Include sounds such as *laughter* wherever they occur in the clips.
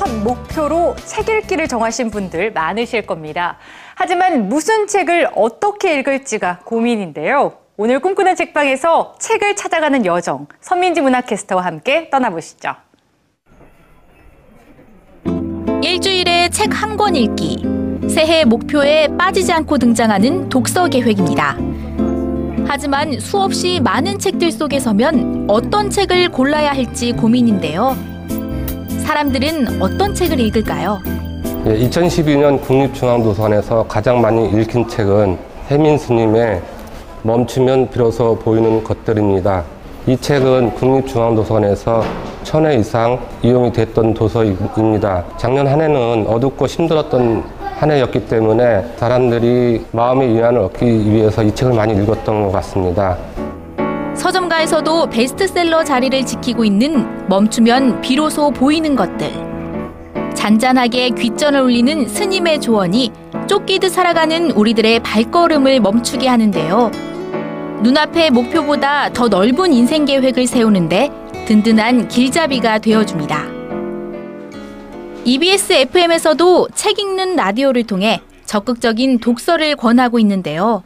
한 목표로 책 읽기를 정하신 분들 많으실 겁니다. 하지만 무슨 책을 어떻게 읽을지가 고민인데요. 오늘 꿈꾸는 책방에서 책을 찾아가는 여정, 선민지 문학캐스터와 함께 떠나보시죠. 일주일에 책 한 권 읽기. 새해 목표에 빠지지 않고 등장하는 독서 계획입니다. 하지만 수없이 많은 책들 속에 서면 어떤 책을 골라야 할지 고민인데요. 사람들은 어떤 책을 읽을까요? 2012년 국립중앙도서관에서 가장 많이 읽힌 책은 해민 스님의 멈추면 비로소 보이는 것들입니다. 이 책은 국립중앙도서관에서 천 회 이상 이용이 됐던 도서입니다. 작년 한 해는 어둡고 힘들었던 한 해였기 때문에 사람들이 마음의 위안을 얻기 위해서 이 책을 많이 읽었던 것 같습니다. 서점가에서도 베스트셀러 자리를 지키고 있는 멈추면 비로소 보이는 것들. 잔잔하게 귓전을 울리는 스님의 조언이 쫓기듯 살아가는 우리들의 발걸음을 멈추게 하는데요. 눈앞의 목표보다 더 넓은 인생 계획을 세우는데 든든한 길잡이가 되어줍니다. EBS FM에서도 책 읽는 라디오를 통해 적극적인 독서를 권하고 있는데요.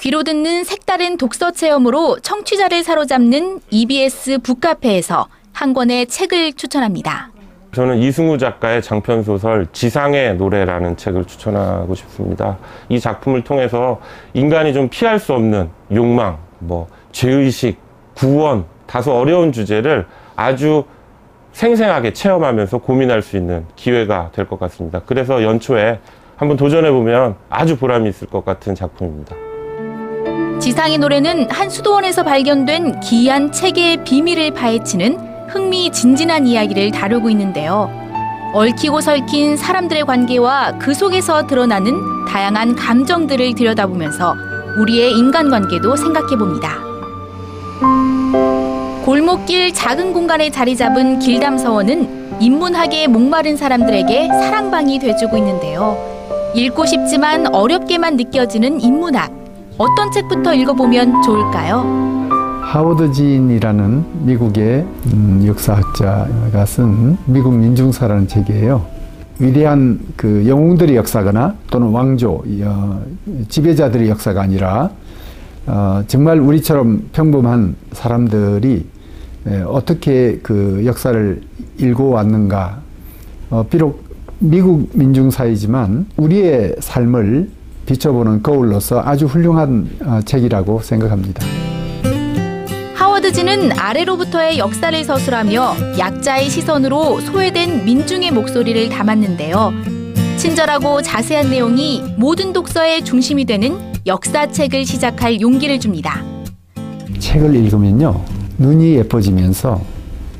귀로 듣는 색다른 독서 체험으로 청취자를 사로잡는 EBS 북카페에서 한 권의 책을 추천합니다. 저는 이승우 작가의 장편 소설 지상의 노래라는 책을 추천하고 싶습니다. 이 작품을 통해서 인간이 좀 피할 수 없는 욕망, 뭐 죄의식, 구원 다소 어려운 주제를 아주 생생하게 체험하면서 고민할 수 있는 기회가 될 것 같습니다. 그래서 연초에 한번 도전해 보면 아주 보람이 있을 것 같은 작품입니다. 지상의 노래는 한 수도원에서 발견된 기이한 책의 비밀을 파헤치는 흥미진진한 이야기를 다루고 있는데요. 얽히고 설킨 사람들의 관계와 그 속에서 드러나는 다양한 감정들을 들여다보면서 우리의 인간관계도 생각해 봅니다. 골목길 작은 공간에 자리 잡은 길담서원은 인문학에 목마른 사람들에게 사랑방이 돼주고 있는데요. 읽고 싶지만 어렵게만 느껴지는 인문학. 어떤 책부터 읽어보면 좋을까요? 하워드 진이라는 미국의 음, 역사학자가 쓴 미국 민중사라는 책이에요. 위대한 그 영웅들의 역사거나 또는 왕조, 어, 지배자들의 역사가 아니라 어, 정말 우리처럼 평범한 사람들이 에, 어떻게 그 역사를 읽어왔는가. 어, 비록 미국 민중사이지만 우리의 삶을 비춰보는 거울로서 아주 훌륭한 어, 책이라고 생각합니다. 하워드지는 아래로부터의 역사를 서술하며 약자의 시선으로 소외된 민중의 목소리를 담았는데요. 친절하고 자세한 내용이 모든 독서의 중심이 되는 역사책을 시작할 용기를 줍니다. 책을 읽으면요 눈이 예뻐지면서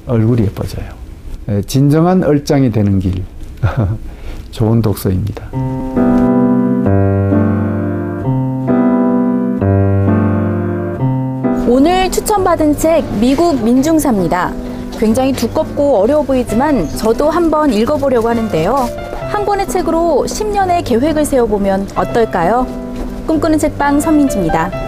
얼굴이 예뻐져요. 에, 진정한 얼짱이 되는 길 *laughs* 좋은 독서입니다. 오늘 추천받은 책 미국 민중사입니다. 굉장히 두껍고 어려워 보이지만 저도 한번 읽어보려고 하는데요. 한 권의 책으로 10년의 계획을 세워보면 어떨까요? 꿈꾸는 책방 선민지입니다.